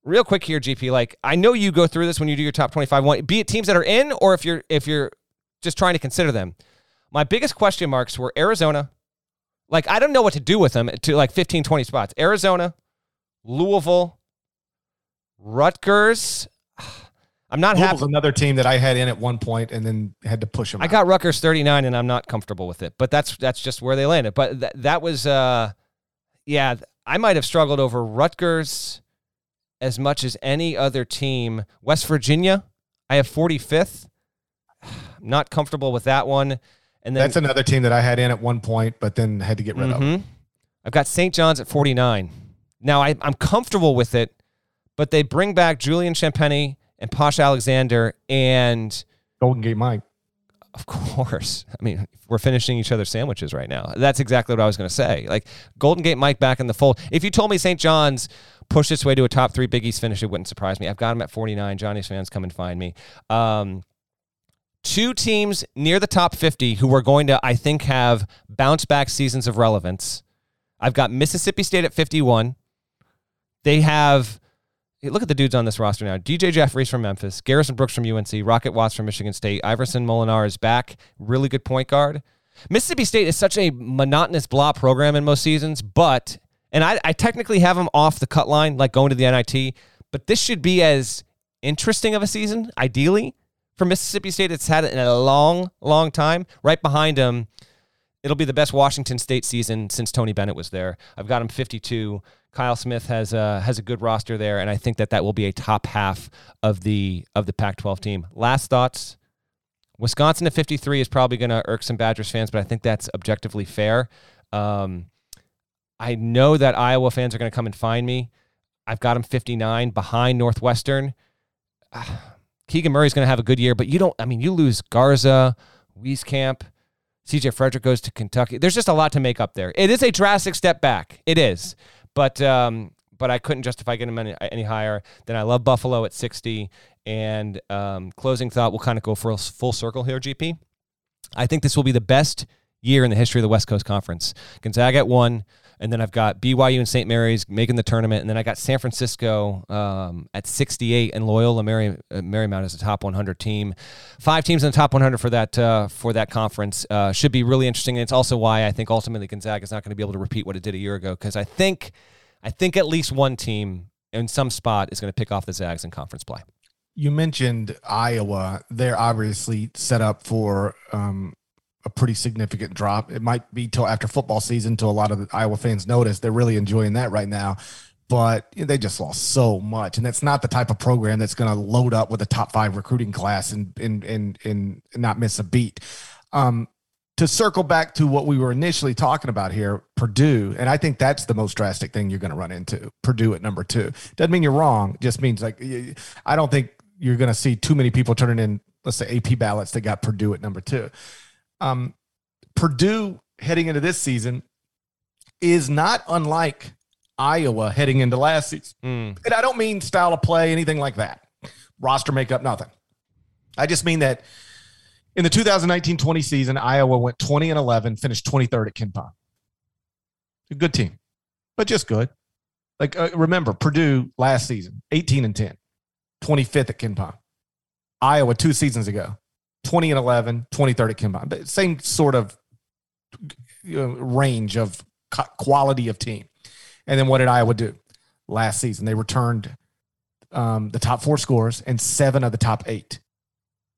real quick here, GP. Like I know you go through this when you do your top twenty-five. One, be it teams that are in, or if you're if you're just trying to consider them. My biggest question marks were Arizona. Like I don't know what to do with them to like 15, 20 spots. Arizona, Louisville, Rutgers. I'm not Louisville's happy. another team that I had in at one point and then had to push them. I out. got Rutgers 39 and I'm not comfortable with it. But that's that's just where they landed. But th- that was uh yeah, I might have struggled over Rutgers, as much as any other team. West Virginia, I have 45th. Not comfortable with that one. And then that's another team that I had in at one point, but then had to get rid mm-hmm. of. I've got St. John's at 49. Now I, am comfortable with it, but they bring back Julian Champagnie and Posh Alexander and Golden Gate Mike. Of course. I mean, we're finishing each other's sandwiches right now. That's exactly what I was going to say. Like Golden Gate Mike back in the fold. If you told me St. John's pushed its way to a top three Big East finish, it wouldn't surprise me. I've got them at 49. Johnny's fans come and find me. Um, two teams near the top 50 who are going to, I think, have bounce back seasons of relevance. I've got Mississippi State at 51. They have, look at the dudes on this roster now DJ Jeffries from Memphis, Garrison Brooks from UNC, Rocket Watts from Michigan State, Iverson Molinar is back, really good point guard. Mississippi State is such a monotonous blah program in most seasons, but and I, I technically have them off the cut line, like going to the NIT, but this should be as interesting of a season, ideally, for Mississippi State. It's had it in a long, long time. Right behind them, it'll be the best Washington State season since Tony Bennett was there. I've got him 52. Kyle Smith has a has a good roster there, and I think that that will be a top half of the of the Pac-12 team. Last thoughts. Wisconsin at 53 is probably going to irk some Badgers fans, but I think that's objectively fair. Um, I know that Iowa fans are going to come and find me. I've got them 59 behind Northwestern. Keegan Murray's going to have a good year, but you don't, I mean, you lose Garza, Wieskamp, CJ Frederick goes to Kentucky. There's just a lot to make up there. It is a drastic step back. It is. But, um, but I couldn't justify getting them any, any higher. Then I love Buffalo at 60. And um, closing thought, we'll kind of go for a full circle here, GP. I think this will be the best year in the history of the West Coast Conference. Gonzaga at one, and then I've got BYU and St. Mary's making the tournament, and then I got San Francisco um, at 68, and Loyola Mary, uh, Marymount as a top 100 team. Five teams in the top 100 for that uh, for that conference uh, should be really interesting, and it's also why I think ultimately Gonzaga is not going to be able to repeat what it did a year ago because I think I think at least one team in some spot is going to pick off the Zags in conference play. You mentioned Iowa. They're obviously set up for um, a pretty significant drop. It might be till after football season till a lot of the Iowa fans notice. They're really enjoying that right now. But they just lost so much, and that's not the type of program that's going to load up with a top five recruiting class and and and and not miss a beat. Um, to circle back to what we were initially talking about here, Purdue, and I think that's the most drastic thing you're going to run into. Purdue at number two doesn't mean you're wrong; just means like I don't think you're going to see too many people turning in, let's say, AP ballots that got Purdue at number two. Um, Purdue heading into this season is not unlike Iowa heading into last season. Mm. And I don't mean style of play, anything like that, roster makeup, nothing. I just mean that in the 2019 20 season, Iowa went 20 and 11, finished 23rd at KenPom. A good team, but just good. Like, uh, remember, Purdue last season, 18 and 10, 25th at KenPom. Iowa two seasons ago, 20 and 11, 23rd at KenPom. Same sort of you know, range of quality of team. And then what did Iowa do last season? They returned um, the top four scores and seven of the top eight.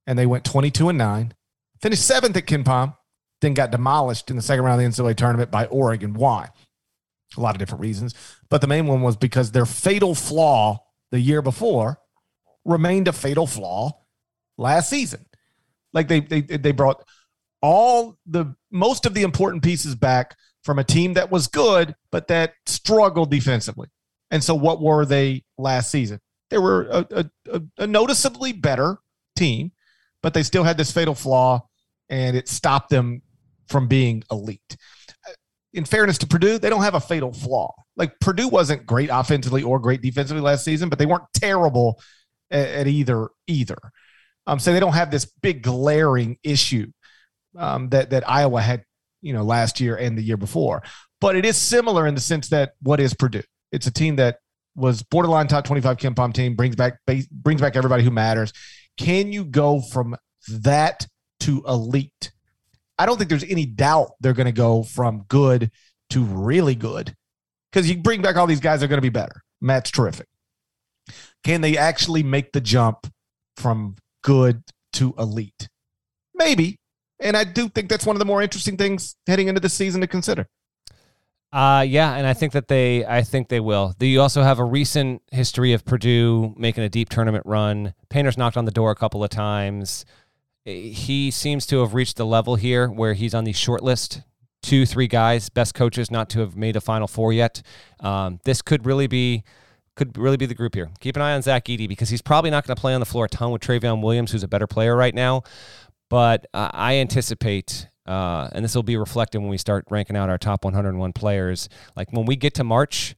And they went 22 and nine, finished seventh at KenPom, then got demolished in the second round of the NCAA tournament by Oregon. Why? A lot of different reasons. But the main one was because their fatal flaw the year before remained a fatal flaw last season. Like they they they brought all the most of the important pieces back from a team that was good but that struggled defensively. And so, what were they last season? They were a, a, a noticeably better team, but they still had this fatal flaw, and it stopped them from being elite. Uh, in fairness to Purdue, they don't have a fatal flaw. Like Purdue wasn't great offensively or great defensively last season, but they weren't terrible at, at either either. Um, so they don't have this big glaring issue um, that that Iowa had, you know, last year and the year before. But it is similar in the sense that what is Purdue? It's a team that was borderline top 25 KenPom team, brings back brings back everybody who matters. Can you go from that to elite? I don't think there's any doubt they're going to go from good to really good because you bring back all these guys, they're going to be better. Matt's terrific. Can they actually make the jump from good to elite? Maybe. And I do think that's one of the more interesting things heading into the season to consider. Uh, yeah, and I think that they, I think they will. You also have a recent history of Purdue making a deep tournament run. Painter's knocked on the door a couple of times. He seems to have reached the level here where he's on the short list. Two, three guys, best coaches not to have made a Final Four yet. Um, this could really be could really be the group here. Keep an eye on Zach Edey because he's probably not going to play on the floor a ton with Trevion Williams, who's a better player right now. But uh, I anticipate, uh, and this will be reflected when we start ranking out our top 101 players. Like when we get to March,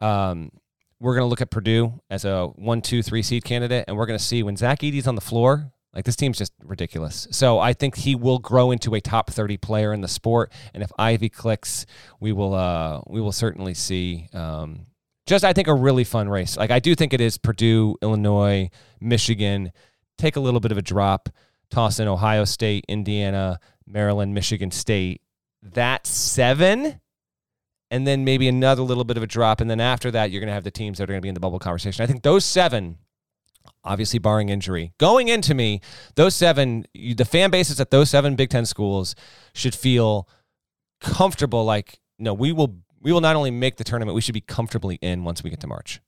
um, we're going to look at Purdue as a one, two, three seed candidate, and we're going to see when Zach Edey's on the floor. Like this team's just ridiculous. So I think he will grow into a top 30 player in the sport. And if Ivey clicks, we will uh, we will certainly see um, just I think a really fun race. Like I do think it is Purdue, Illinois, Michigan. Take a little bit of a drop, toss in Ohio State, Indiana, Maryland, Michigan State. That's seven. And then maybe another little bit of a drop. And then after that, you're going to have the teams that are going to be in the bubble conversation. I think those seven, obviously barring injury, going into me, those seven, the fan bases at those seven Big Ten schools should feel comfortable. Like, no, we will we will not only make the tournament, we should be comfortably in once we get to March.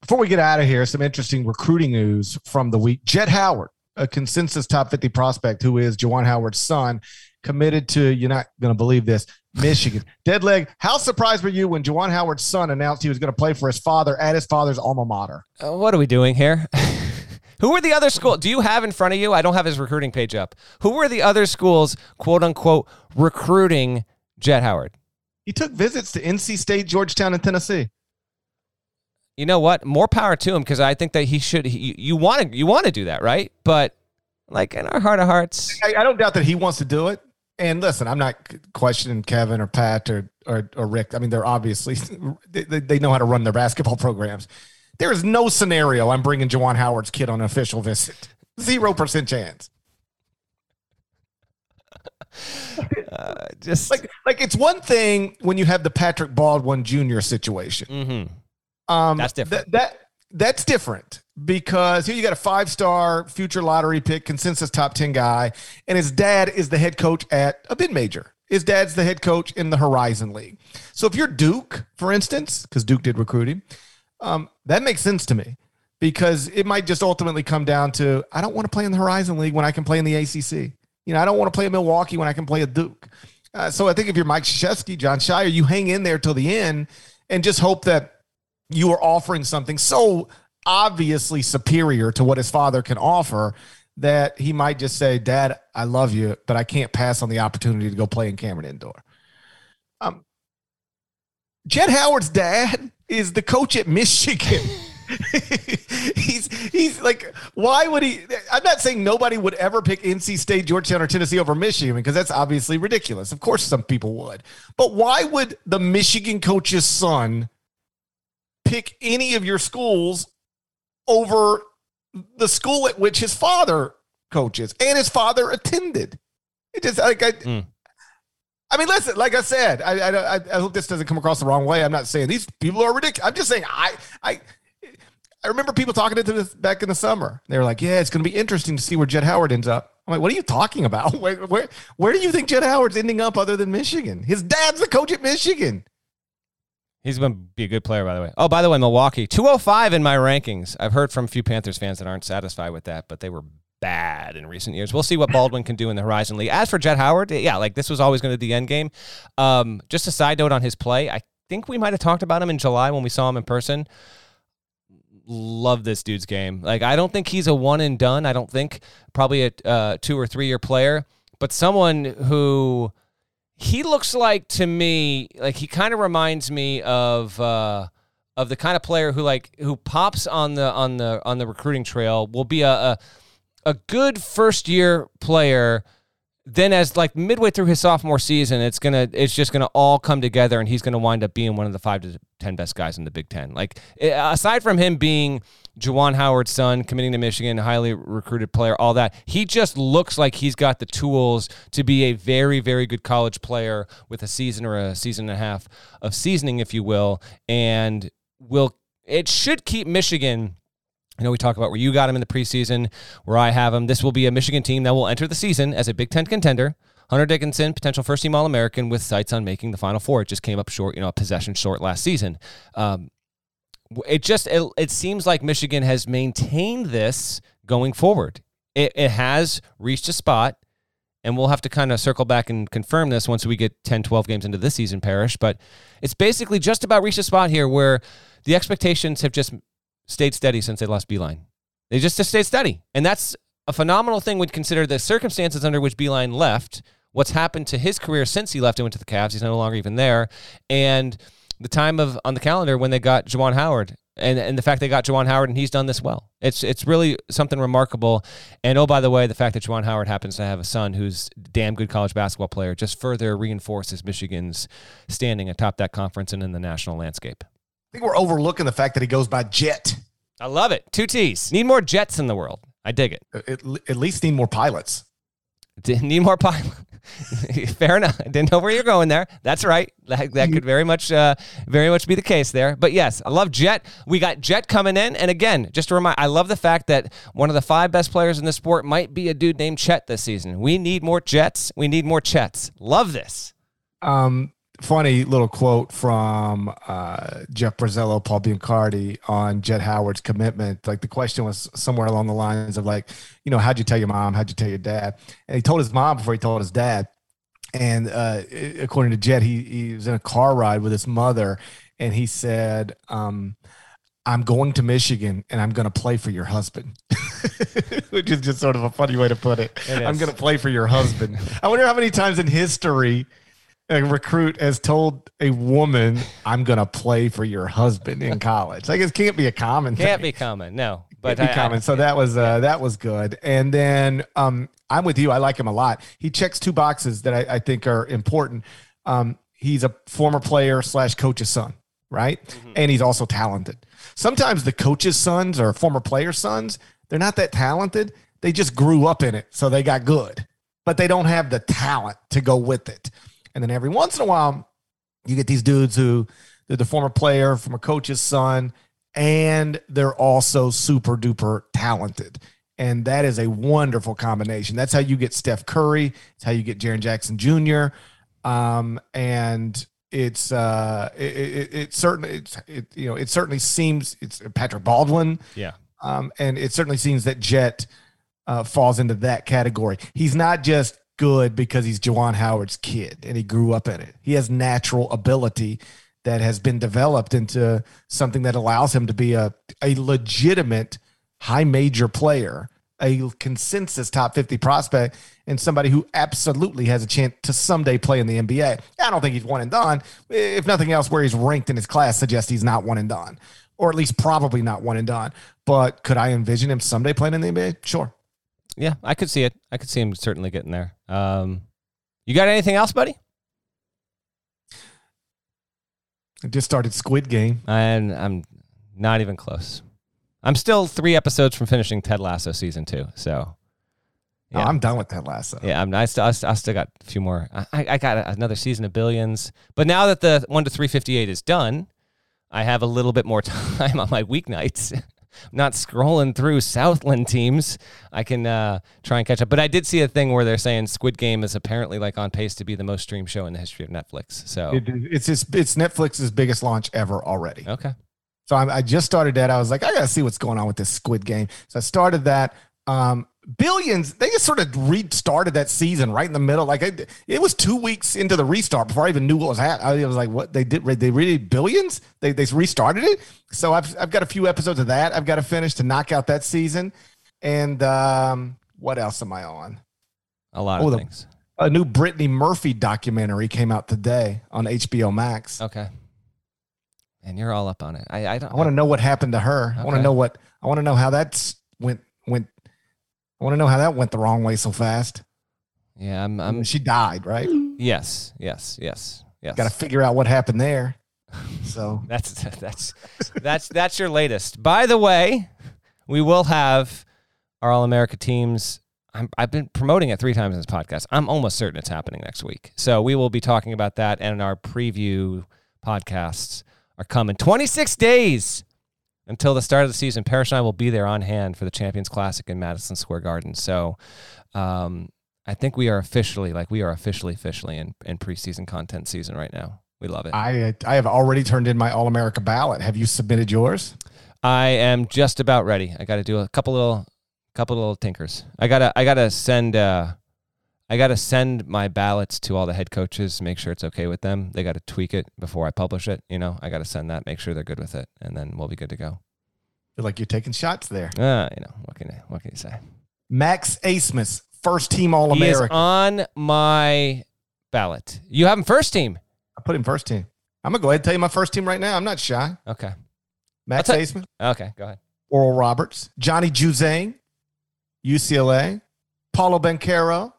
Before we get out of here, some interesting recruiting news from the week. Jett Howard, a consensus top 50 prospect who is Juwan Howard's son, committed to, you're not going to believe this, Michigan. Dead leg. How surprised were you when Juwan Howard's son announced he was going to play for his father at his father's alma mater? Uh, what are we doing here? Who were the other schools? Do you have in front of you? I don't have his recruiting page up. Who were the other schools, quote unquote, recruiting Jett Howard? He took visits to NC State, Georgetown, and Tennessee. You know what? More power to him because I think that he should. He, you want to you want to do that, right? But like in our heart of hearts, I, I don't doubt that he wants to do it. And listen, I'm not questioning Kevin or Pat or or, or Rick. I mean, they're obviously they, they know how to run their basketball programs. There is no scenario I'm bringing Juwan Howard's kid on an official visit. Zero percent chance. Uh, just like like it's one thing when you have the Patrick Baldwin Jr. situation. Mm-hmm. Um, that's different. Th- that that's different because here you got a five star future lottery pick, consensus top 10 guy, and his dad is the head coach at a bid major. His dad's the head coach in the Horizon League. So if you're Duke, for instance, because Duke did recruit him, um, that makes sense to me because it might just ultimately come down to I don't want to play in the Horizon League when I can play in the ACC. You know, I don't want to play in Milwaukee when I can play at Duke. Uh, so I think if you're Mike Krzyzewski, Jon Scheyer, you hang in there till the end and just hope that you are offering something so obviously superior to what his father can offer that he might just say, Dad, I love you, but I can't pass on the opportunity to go play in Cameron Indoor. Um, Jett Howard's dad is the coach at Michigan. he's he's like, why would he? I'm not saying nobody would ever pick NC State, Georgetown, or Tennessee over Michigan because that's obviously ridiculous. Of course, some people would, but why would the Michigan coach's son pick any of your schools over the school at which his father coaches and his father attended. It just like I, mm. I mean, listen, like I said, I, I, I hope this doesn't come across the wrong way. I'm not saying these people are ridiculous. I'm just saying I I I remember people talking to this back in the summer. They were like, "Yeah, it's going to be interesting to see where Jett Howard ends up." I'm like, "What are you talking about? Where where where do you think Jett Howard's ending up other than Michigan? His dad's the coach at Michigan." He's going to be a good player, by the way. Oh, by the way, Milwaukee, 205 in my rankings. I've heard from a few Panthers fans that aren't satisfied with that, but they were bad in recent years. We'll see what Baldwin can do in the Horizon League. As for Jett Howard, yeah, like this was always going to be the end game. Um, just a side note on his play, I think we might have talked about him in July when we saw him in person. Love this dude's game. Like, I don't think he's a one and done. I don't think probably a uh, two or three year player, but someone who he looks like to me like he kind of reminds me of uh, of the kind of player who like who pops on the on the on the recruiting trail will be a a, a good first year player then as like midway through his sophomore season, it's gonna it's just gonna all come together, and he's gonna wind up being one of the five to ten best guys in the Big Ten. Like eh, aside from him being Juwan Howard's son, committing to Michigan, highly recruited player, all that, he just looks like he's got the tools to be a very very good college player with a season or a season and a half of seasoning, if you will, and will it should keep Michigan I know we talk about where you got him in the preseason, where I have him. This will be a Michigan team that will enter the season as a Big Ten contender. Hunter Dickinson, potential first team All American with sights on making the Final Four. It just came up short, you know, a possession short last season. Um, it just it, it, seems like Michigan has maintained this going forward. It, it has reached a spot, and we'll have to kind of circle back and confirm this once we get 10, 12 games into this season, Parrish. But it's basically just about reached a spot here where the expectations have just stayed steady since they lost Beilein. They just, stayed steady. And that's a phenomenal thing when consider the circumstances under which Beilein left, what's happened to his career since he left and went to the Cavs. He's no longer even there. And the time of on the calendar when they got Juwan Howard and, and the fact they got Juwan Howard and he's done this well. It's it's really something remarkable. And oh, by the way, the fact that Juwan Howard happens to have a son who's a damn good college basketball player just further reinforces Michigan's standing atop that conference and in the national landscape. I think we're overlooking the fact that he goes by Jet. I love it. Two T's. Need more jets in the world. I dig it. At, at least need more pilots. Need more pilots. Fair enough. I didn't know where you're going there. That's right. That, that could very much, uh, very much be the case there. But yes, I love Jet. We got Jet coming in, and again, just to remind, I love the fact that one of the five best players in the sport might be a dude named Chet this season. We need more Jets. We need more Chets. Love this. Um, funny little quote from uh, Jeff Borzello, Paul Biancardi on Jett Howard's commitment. Like the question was somewhere along the lines of like, you know, how'd you tell your mom? How'd you tell your dad? And he told his mom before he told his dad. And uh, according to Jett, he, he was in a car ride with his mother, and he said, um, "I'm going to Michigan, and I'm going to play for your husband," which is just sort of a funny way to put it. It I'm going to play for your husband. I wonder how many times in history a recruit has told a woman, "I'm going to play for your husband in college." Like it can't be a common. Thing. Can't thing. be common. No, but I- I- common. so that was uh, that was good. And then um, I'm with you. I like him a lot. He checks two boxes that I, I think are important. Um, he's a former player slash coach's son, right? And he's also talented. Sometimes the coach's sons or former player sons, they're not that talented. They just grew up in it, so they got good, but they don't have the talent to go with it. And then every once in a while, you get these dudes who they're the former player from a coach's son, and they're also super duper talented. And that is a wonderful combination. That's how you get Steph Curry. It's how you get Jaren Jackson Jr. Um, and it's uh, it, it, it certainly it's it you know it certainly seems it's Patrick Baldwin. Yeah. Um, and it certainly seems that Jet uh, falls into that category. He's not just good because he's Juwan Howard's kid and he grew up in it. He has natural ability that has been developed into something that allows him to be a, a legitimate high major player, a consensus top 50 prospect, and somebody who absolutely has a chance to someday play in the NBA. I don't think he's one and done. If nothing else, where he's ranked in his class suggests he's not one and done, or at least probably not one and done. But could I envision him someday playing in the NBA? Sure. Yeah, I could see it. I could see him certainly getting there. Um, you got anything else, buddy? I just started Squid Game. And I'm not even close. I'm still three episodes from finishing Ted Lasso season two. So, Oh, I'm done with that Lasso. yeah, I'm. I still, I still I still got a few more. I, I got another season of Billions, but now that the one to three fifty eight is done, I have a little bit more time on my weeknights. I'm not scrolling through Southland teams. I can uh, try and catch up. But I did see a thing where they're saying Squid Game is apparently like on pace to be the most streamed show in the history of Netflix. So It, it's it's Netflix's biggest launch ever already. okay, So I, I just started that. I was like, I gotta see what's going on with this Squid Game. So I started that. Um, Billions, they just sort of restarted that season right in the middle. Like it, it was two weeks into the restart before I even knew what was happening. I was like, what they did? They really Billions? They they restarted it. So I've I've got a few episodes of that. I've got to finish to knock out that season. And um, what else am I on? a lot Oh, of the- things. A new Brittany Murphy documentary came out today on HBO Max. Okay, and you're all up on it. I I don't. I want to know what happened to her. I want to know what I want to know how that's went went. I want to know how that went the wrong way so fast. Yeah, I'm. I'm. she died, right? Yes, yes, yes, yes. Got to figure out what happened there. So That's that's that's that's your latest. By the way, we will have our All America teams. I'm, I've been promoting it three times in this podcast. I'm almost certain it's happening next week. So we will be talking about that, and our preview podcasts are coming. 26 days until the start of the season. Parrish and I will be there on hand for the Champions Classic in Madison Square Garden. So. Um, I think we are officially, like, we are officially, officially in, in preseason content season right now. We love it. I I have already turned in my All America ballot. Have you submitted yours? I am just about ready. I got to do a couple little, couple little tinkers. I gotta, I gotta send, uh, I gotta send my ballots to all the head coaches, make sure it's okay with them. They got to tweak it before I publish it. You know, I got to send that, make sure they're good with it, and then we'll be good to go. Feel like you're taking shots there. Uh, you know, what can I, what can you say? Max Abmas, first team All He is America. on my ballot. You have him first team. I put him first team. I'm gonna go ahead and tell you my first team right now. I'm not shy. Okay. Max I'll Abmas, Okay. Go ahead. Oral Roberts, Johnny Juzang, UCLA, Paolo Banchero,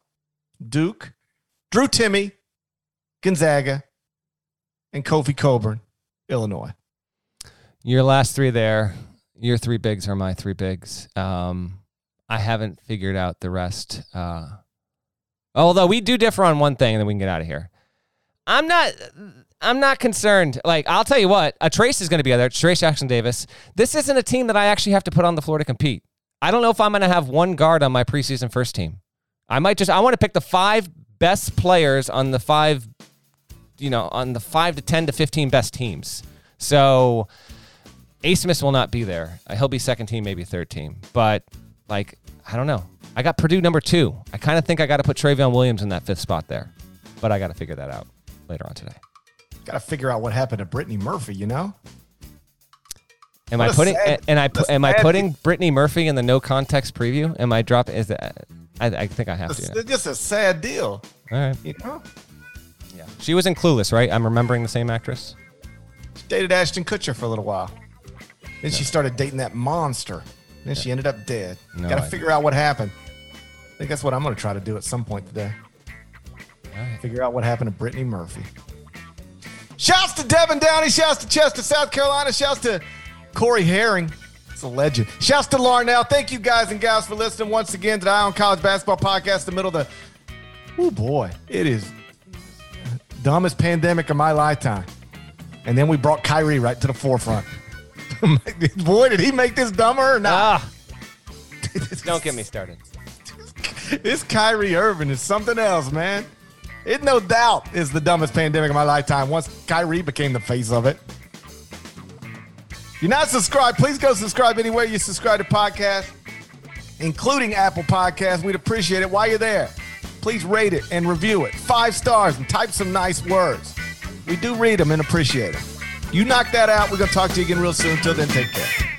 Duke, Drew Timme, Gonzaga, and Kofi Cockburn, Illinois. Your last three there. Your three bigs are my three bigs. Um, I haven't figured out the rest. Uh, although we do differ on one thing, and then we can get out of here. I'm not. I'm not concerned. Like I'll tell you what, a Trayce is going to be there. Trayce Jackson Davis. This isn't a team that I actually have to put on the floor to compete. I don't know if I'm going to have one guard on my preseason first team. I might just. I want to pick the five best players on the five you know, on the five to 10 to 15 best teams. So Smith will not be there. Uh, He'll be second team, maybe third team. But, like, I don't know. I got Purdue number two. I kind of think I got to put Trevion Williams in that fifth spot there. But I got to figure that out later on today. Got to figure out what happened to Brittany Murphy, you know? Am I putting sad- and I what a am I putting Brittany Murphy in the no context preview? Am I dropping? Is that? I, I think I have It's to. it's just a sad deal, All right. you know? Yeah. She was in Clueless, right? I'm remembering the same actress. She dated Ashton Kutcher for a little while. Then she started dating that monster. Then she ended up dead. No Got to figure out what happened. I think that's what I'm going to try to do at some point today. right. Figure out what happened to Brittany Murphy. Shouts to Devin Downey. Shouts to Chester, South Carolina. Shouts to Corey Herring. It's a legend. Shouts to Larnell. Thank you guys and gals for listening once again to the Eye on College Basketball Podcast. The middle of the, oh boy, it is dumbest pandemic of my lifetime. And then we brought Kyrie right to the forefront. boy, did he make this dumber or not? Ah, don't get me started. this Kyrie Irving is something else, man. It no doubt is the dumbest pandemic of my lifetime once Kyrie became the face of it. You're not subscribed, please go subscribe anywhere you subscribe to podcasts, including Apple Podcasts. We'd appreciate it. While you're there, please rate it and review it. Five stars and type some nice words. We do read them and appreciate them. You knock that out. We're going to talk to you again real soon. Until then, take care.